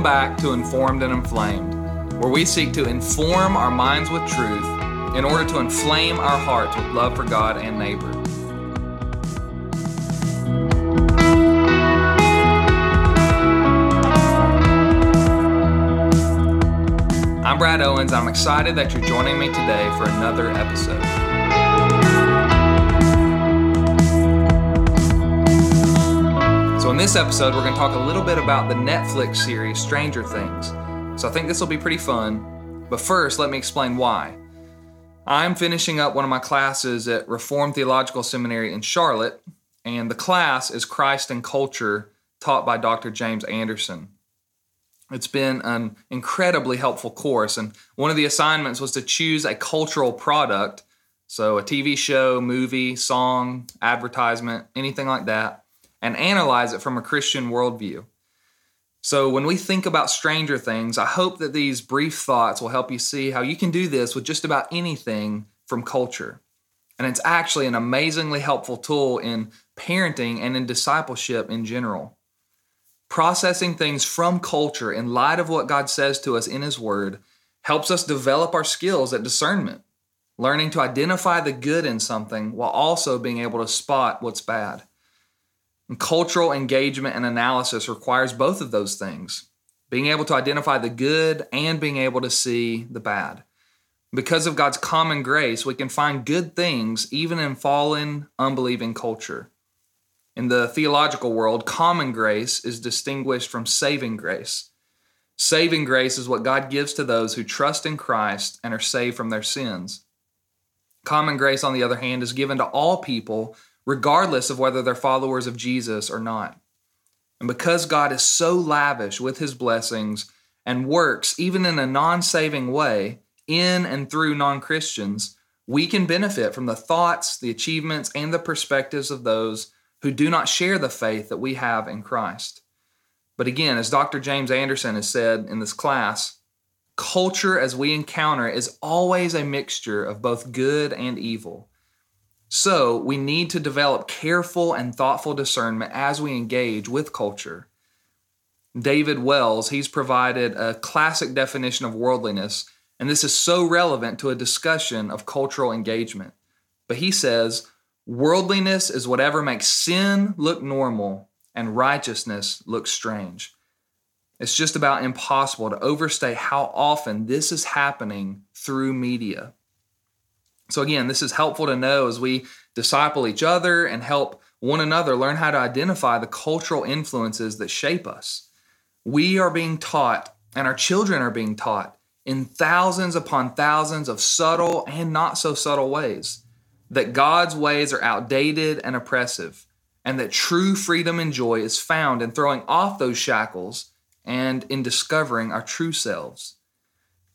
Welcome back to Informed and Inflamed, where we seek to inform our minds with truth in order to inflame our hearts with love for God and neighbor. I'm Brad Owens. I'm excited that you're joining me today for another episode. This episode, we're going to talk a little bit about the Netflix series Stranger Things. So, I think this will be pretty fun. But first, let me explain why. I'm finishing up one of my classes at Reformed Theological Seminary in Charlotte, and the class is Christ and Culture, taught by Dr. James Anderson. It's been an incredibly helpful course, and one of the assignments was to choose a cultural product so, a TV show, movie, song, advertisement, anything like that and analyze it from a Christian worldview. So, when we think about Stranger Things, I hope that these brief thoughts will help you see how you can do this with just about anything from culture. And it's actually an amazingly helpful tool in parenting and in discipleship in general. Processing things from culture in light of what God says to us in His Word helps us develop our skills at discernment, learning to identify the good in something while also being able to spot what's bad. And cultural engagement and analysis requires both of those things being able to identify the good and being able to see the bad. Because of God's common grace, we can find good things even in fallen, unbelieving culture. In the theological world, common grace is distinguished from saving grace. Saving grace is what God gives to those who trust in Christ and are saved from their sins. Common grace, on the other hand, is given to all people regardless of whether they're followers of Jesus or not. And because God is so lavish with his blessings and works even in a non saving way in and through non Christians, we can benefit from the thoughts, the achievements, and the perspectives of those who do not share the faith that we have in Christ. But again, as Dr. James Anderson has said in this class, culture as we encounter is always a mixture of both good and evil. So we need to develop careful and thoughtful discernment as we engage with culture. David Wells, he's provided a classic definition of worldliness, and this is so relevant to a discussion of cultural engagement. But he says, worldliness is whatever makes sin look normal and righteousness look strange. It's just about impossible to overstate how often this is happening through media. So, again, this is helpful to know as we disciple each other and help one another learn how to identify the cultural influences that shape us. We are being taught, and our children are being taught in thousands upon thousands of subtle and not so subtle ways that God's ways are outdated and oppressive, and that true freedom and joy is found in throwing off those shackles and in discovering our true selves.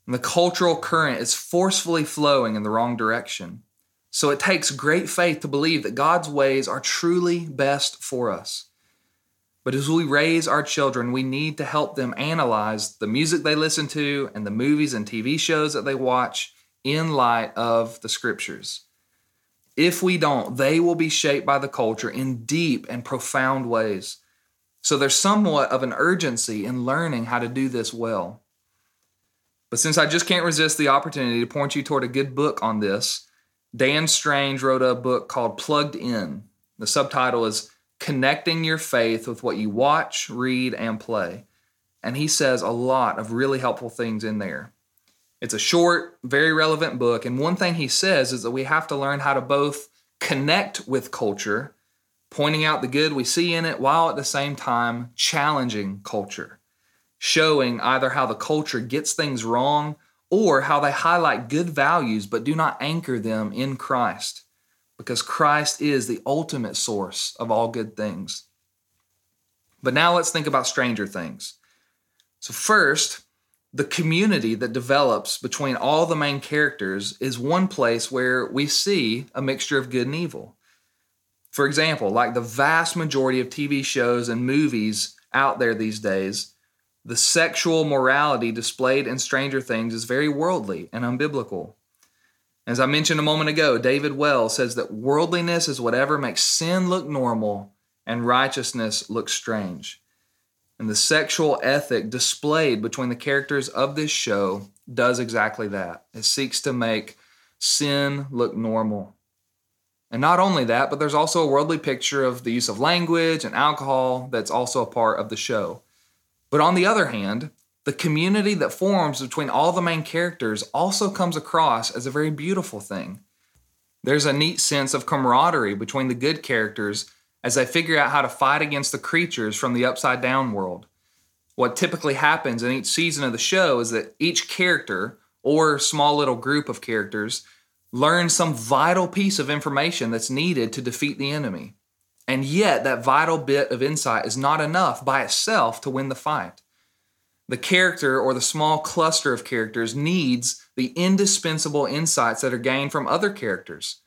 And the cultural current is forcefully flowing in the wrong direction. So it takes great faith to believe that God's ways are truly best for us. But as we raise our children, we need to help them analyze the music they listen to and the movies and TV shows that they watch in light of the scriptures. If we don't, they will be shaped by the culture in deep and profound ways. So there's somewhat of an urgency in learning how to do this well. But since I just can't resist the opportunity to point you toward a good book on this, Dan Strange wrote a book called Plugged In. The subtitle is Connecting Your Faith with What You Watch, Read, and Play. And he says a lot of really helpful things in there. It's a short, very relevant book. And one thing he says is that we have to learn how to both connect with culture, pointing out the good we see in it, while at the same time challenging culture showing either how the culture gets things wrong or how they highlight good values but do not anchor them in Christ, because Christ is the ultimate source of all good things. But now let's think about stranger things. So, first, the community that develops between all the main characters is one place where we see a mixture of good and evil. For example, like the vast majority of TV shows and movies out there these days, the sexual morality displayed in Stranger Things is very worldly and unbiblical. As I mentioned a moment ago, David Wells says that worldliness is whatever makes sin look normal and righteousness look strange. And the sexual ethic displayed between the characters of this show does exactly that. It seeks to make sin look normal. And not only that, but there's also a worldly picture of the use of language and alcohol that's also a part of the show. But on the other hand, the community that forms between all the main characters also comes across as a very beautiful thing. There's a neat sense of camaraderie between the good characters as they figure out how to fight against the creatures from the upside down world. What typically happens in each season of the show is that each character, or small little group of characters, learns some vital piece of information that's needed to defeat the enemy. And yet, that vital bit of insight is not enough by itself to win the fight. The character or the small cluster of characters needs the indispensable insights that are gained from other characters.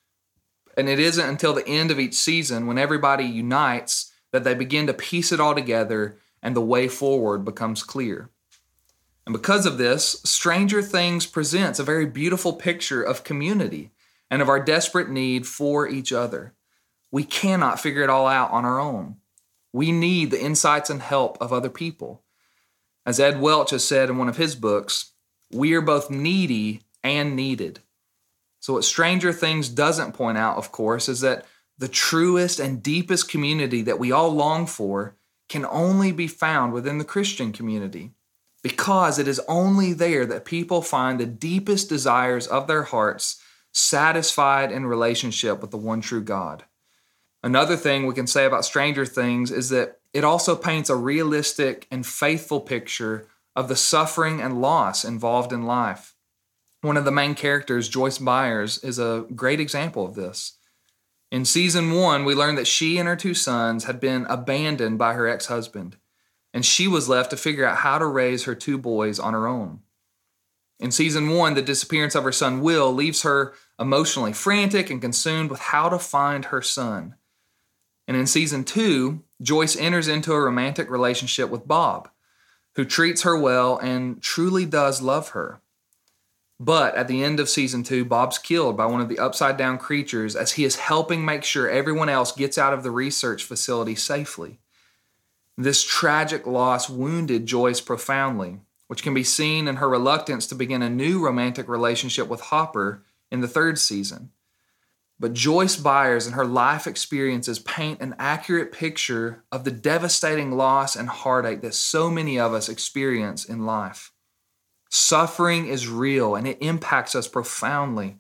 And it isn't until the end of each season, when everybody unites, that they begin to piece it all together and the way forward becomes clear. And because of this, Stranger Things presents a very beautiful picture of community and of our desperate need for each other. We cannot figure it all out on our own. We need the insights and help of other people. As Ed Welch has said in one of his books, we are both needy and needed. So, what Stranger Things doesn't point out, of course, is that the truest and deepest community that we all long for can only be found within the Christian community because it is only there that people find the deepest desires of their hearts satisfied in relationship with the one true God. Another thing we can say about Stranger Things is that it also paints a realistic and faithful picture of the suffering and loss involved in life. One of the main characters, Joyce Byers, is a great example of this. In season one, we learned that she and her two sons had been abandoned by her ex husband, and she was left to figure out how to raise her two boys on her own. In season one, the disappearance of her son Will leaves her emotionally frantic and consumed with how to find her son. And in season two, Joyce enters into a romantic relationship with Bob, who treats her well and truly does love her. But at the end of season two, Bob's killed by one of the upside down creatures as he is helping make sure everyone else gets out of the research facility safely. This tragic loss wounded Joyce profoundly, which can be seen in her reluctance to begin a new romantic relationship with Hopper in the third season. But Joyce Byers and her life experiences paint an accurate picture of the devastating loss and heartache that so many of us experience in life. Suffering is real and it impacts us profoundly.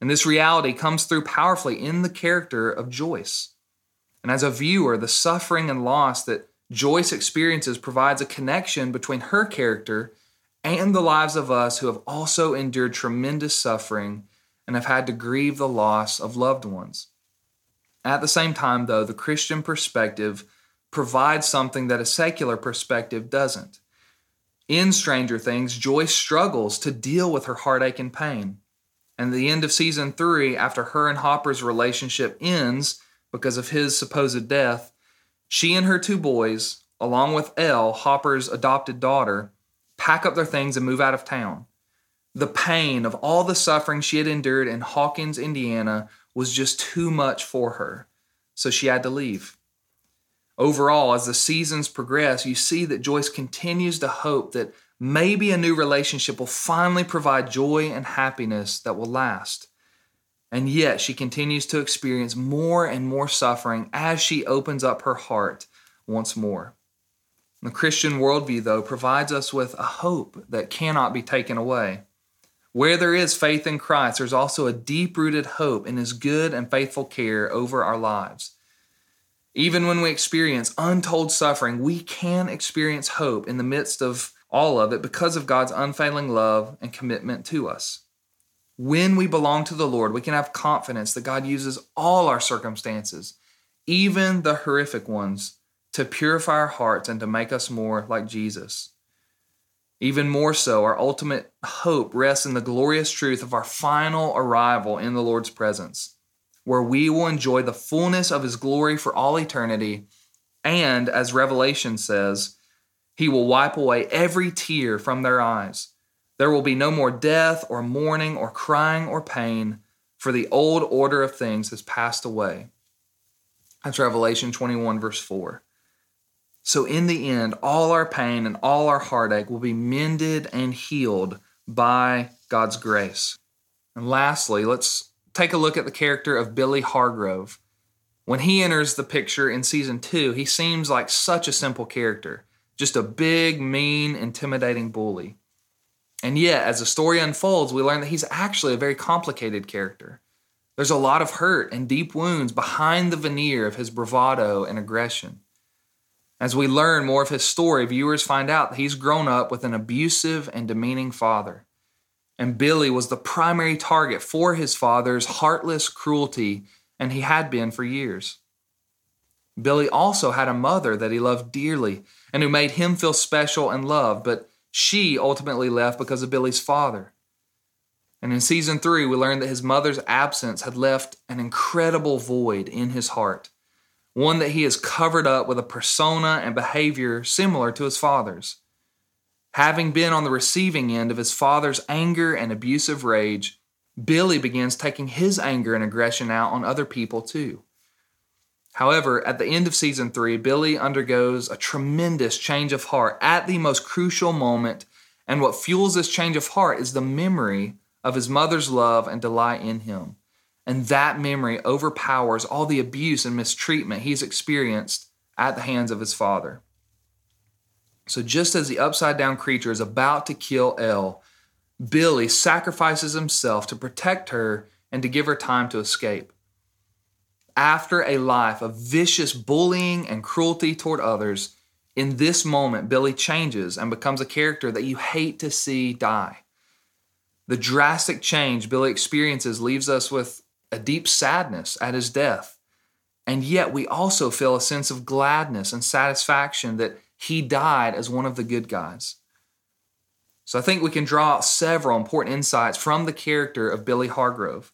And this reality comes through powerfully in the character of Joyce. And as a viewer, the suffering and loss that Joyce experiences provides a connection between her character and the lives of us who have also endured tremendous suffering and have had to grieve the loss of loved ones. At the same time, though, the Christian perspective provides something that a secular perspective doesn't. In Stranger Things, Joyce struggles to deal with her heartache and pain. And the end of season three, after her and Hopper's relationship ends because of his supposed death, she and her two boys, along with El, Hopper's adopted daughter, pack up their things and move out of town. The pain of all the suffering she had endured in Hawkins, Indiana, was just too much for her, so she had to leave. Overall, as the seasons progress, you see that Joyce continues to hope that maybe a new relationship will finally provide joy and happiness that will last. And yet, she continues to experience more and more suffering as she opens up her heart once more. The Christian worldview, though, provides us with a hope that cannot be taken away. Where there is faith in Christ, there's also a deep rooted hope in His good and faithful care over our lives. Even when we experience untold suffering, we can experience hope in the midst of all of it because of God's unfailing love and commitment to us. When we belong to the Lord, we can have confidence that God uses all our circumstances, even the horrific ones, to purify our hearts and to make us more like Jesus. Even more so, our ultimate hope rests in the glorious truth of our final arrival in the Lord's presence, where we will enjoy the fullness of His glory for all eternity. And as Revelation says, He will wipe away every tear from their eyes. There will be no more death or mourning or crying or pain, for the old order of things has passed away. That's Revelation 21, verse 4. So, in the end, all our pain and all our heartache will be mended and healed by God's grace. And lastly, let's take a look at the character of Billy Hargrove. When he enters the picture in season two, he seems like such a simple character, just a big, mean, intimidating bully. And yet, as the story unfolds, we learn that he's actually a very complicated character. There's a lot of hurt and deep wounds behind the veneer of his bravado and aggression. As we learn more of his story, viewers find out that he's grown up with an abusive and demeaning father. And Billy was the primary target for his father's heartless cruelty, and he had been for years. Billy also had a mother that he loved dearly and who made him feel special and loved, but she ultimately left because of Billy's father. And in season three, we learned that his mother's absence had left an incredible void in his heart one that he has covered up with a persona and behavior similar to his father's. Having been on the receiving end of his father's anger and abusive rage, Billy begins taking his anger and aggression out on other people too. However, at the end of season three, Billy undergoes a tremendous change of heart at the most crucial moment, and what fuels this change of heart is the memory of his mother's love and delight in him. And that memory overpowers all the abuse and mistreatment he's experienced at the hands of his father. So, just as the upside down creature is about to kill El, Billy sacrifices himself to protect her and to give her time to escape. After a life of vicious bullying and cruelty toward others, in this moment, Billy changes and becomes a character that you hate to see die. The drastic change Billy experiences leaves us with a deep sadness at his death. And yet we also feel a sense of gladness and satisfaction that he died as one of the good guys. So I think we can draw several important insights from the character of Billy Hargrove.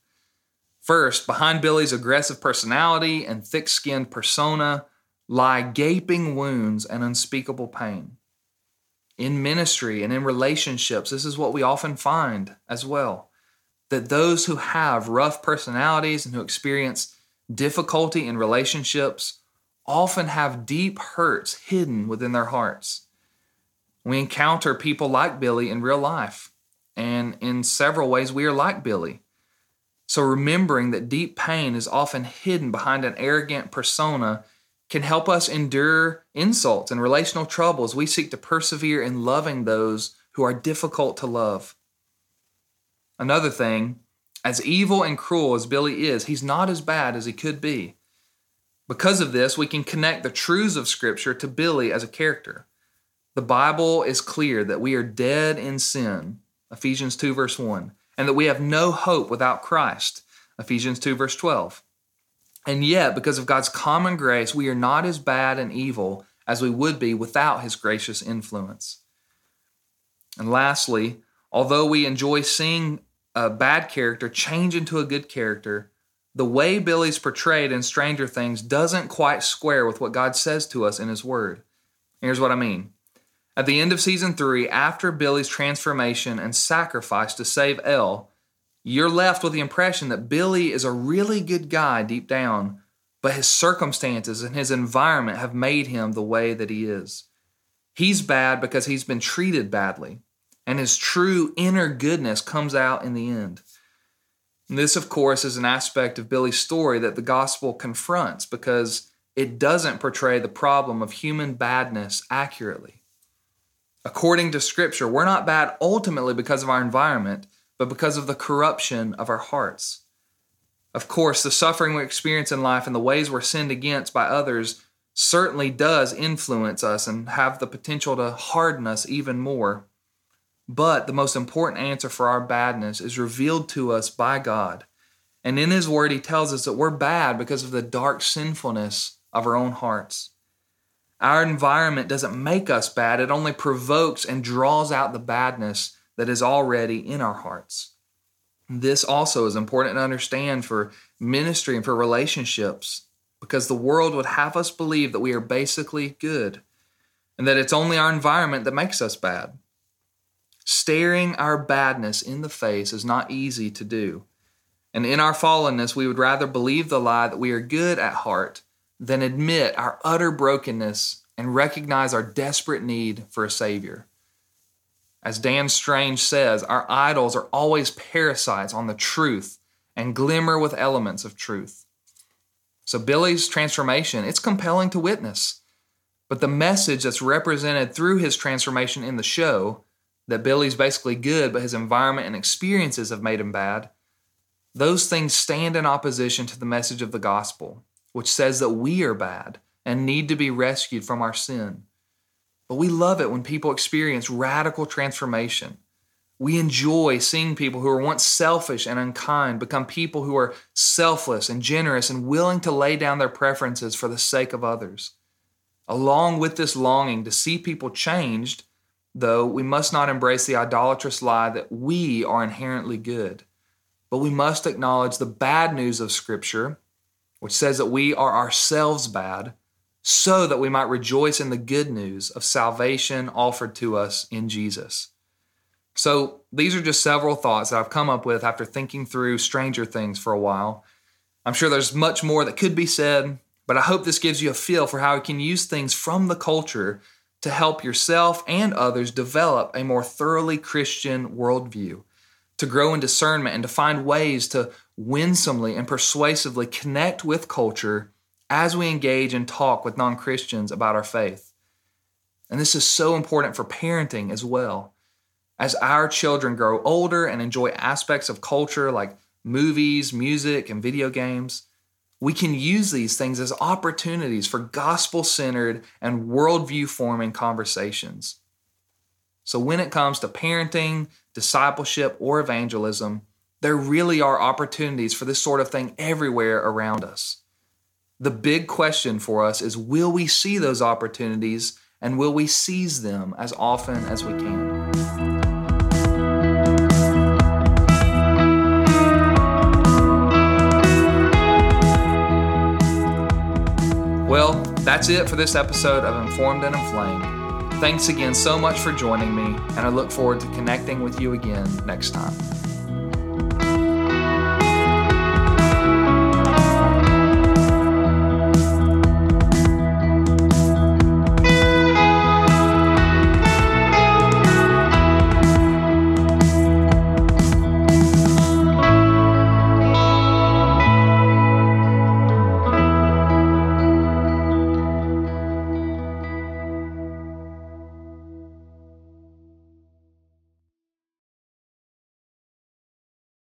First, behind Billy's aggressive personality and thick skinned persona lie gaping wounds and unspeakable pain. In ministry and in relationships, this is what we often find as well that those who have rough personalities and who experience difficulty in relationships often have deep hurts hidden within their hearts. We encounter people like Billy in real life, and in several ways, we are like Billy. So, remembering that deep pain is often hidden behind an arrogant persona can help us endure insults and relational troubles. We seek to persevere in loving those who are difficult to love. Another thing, as evil and cruel as Billy is, he's not as bad as he could be. Because of this, we can connect the truths of Scripture to Billy as a character. The Bible is clear that we are dead in sin, Ephesians 2, verse 1, and that we have no hope without Christ, Ephesians 2, verse 12. And yet, because of God's common grace, we are not as bad and evil as we would be without His gracious influence. And lastly, Although we enjoy seeing a bad character change into a good character, the way Billy's portrayed in Stranger Things doesn't quite square with what God says to us in His Word. Here's what I mean. At the end of season three, after Billy's transformation and sacrifice to save El, you're left with the impression that Billy is a really good guy deep down, but his circumstances and his environment have made him the way that he is. He's bad because he's been treated badly and his true inner goodness comes out in the end. And this, of course, is an aspect of Billy's story that the gospel confronts because it doesn't portray the problem of human badness accurately. According to Scripture, we're not bad ultimately because of our environment, but because of the corruption of our hearts. Of course, the suffering we experience in life and the ways we're sinned against by others certainly does influence us and have the potential to harden us even more. But the most important answer for our badness is revealed to us by God. And in His Word, He tells us that we're bad because of the dark sinfulness of our own hearts. Our environment doesn't make us bad, it only provokes and draws out the badness that is already in our hearts. This also is important to understand for ministry and for relationships because the world would have us believe that we are basically good and that it's only our environment that makes us bad. Staring our badness in the face is not easy to do. And in our fallenness, we would rather believe the lie that we are good at heart than admit our utter brokenness and recognize our desperate need for a Savior. As Dan Strange says, our idols are always parasites on the truth and glimmer with elements of truth. So Billy's transformation, it's compelling to witness. But the message that's represented through his transformation in the show, that Billy's basically good, but his environment and experiences have made him bad, those things stand in opposition to the message of the gospel, which says that we are bad and need to be rescued from our sin. But we love it when people experience radical transformation. We enjoy seeing people who were once selfish and unkind become people who are selfless and generous and willing to lay down their preferences for the sake of others. Along with this longing to see people changed, though, we must not embrace the idolatrous lie that we are inherently good. But we must acknowledge the bad news of Scripture, which says that we are ourselves bad, so that we might rejoice in the good news of salvation offered to us in Jesus. So, these are just several thoughts that I've come up with after thinking through Stranger Things for a while. I'm sure there's much more that could be said, but I hope this gives you a feel for how we can use things from the culture to help yourself and others develop a more thoroughly Christian worldview, to grow in discernment, and to find ways to winsomely and persuasively connect with culture as we engage and talk with non Christians about our faith. And this is so important for parenting as well. As our children grow older and enjoy aspects of culture like movies, music, and video games, we can use these things as opportunities for gospel centered and worldview forming conversations. So, when it comes to parenting, discipleship, or evangelism, there really are opportunities for this sort of thing everywhere around us. The big question for us is will we see those opportunities and will we seize them as often as we can? Well, that's it for this episode of Informed and Inflamed. Thanks again so much for joining me, and I look forward to connecting with you again next time.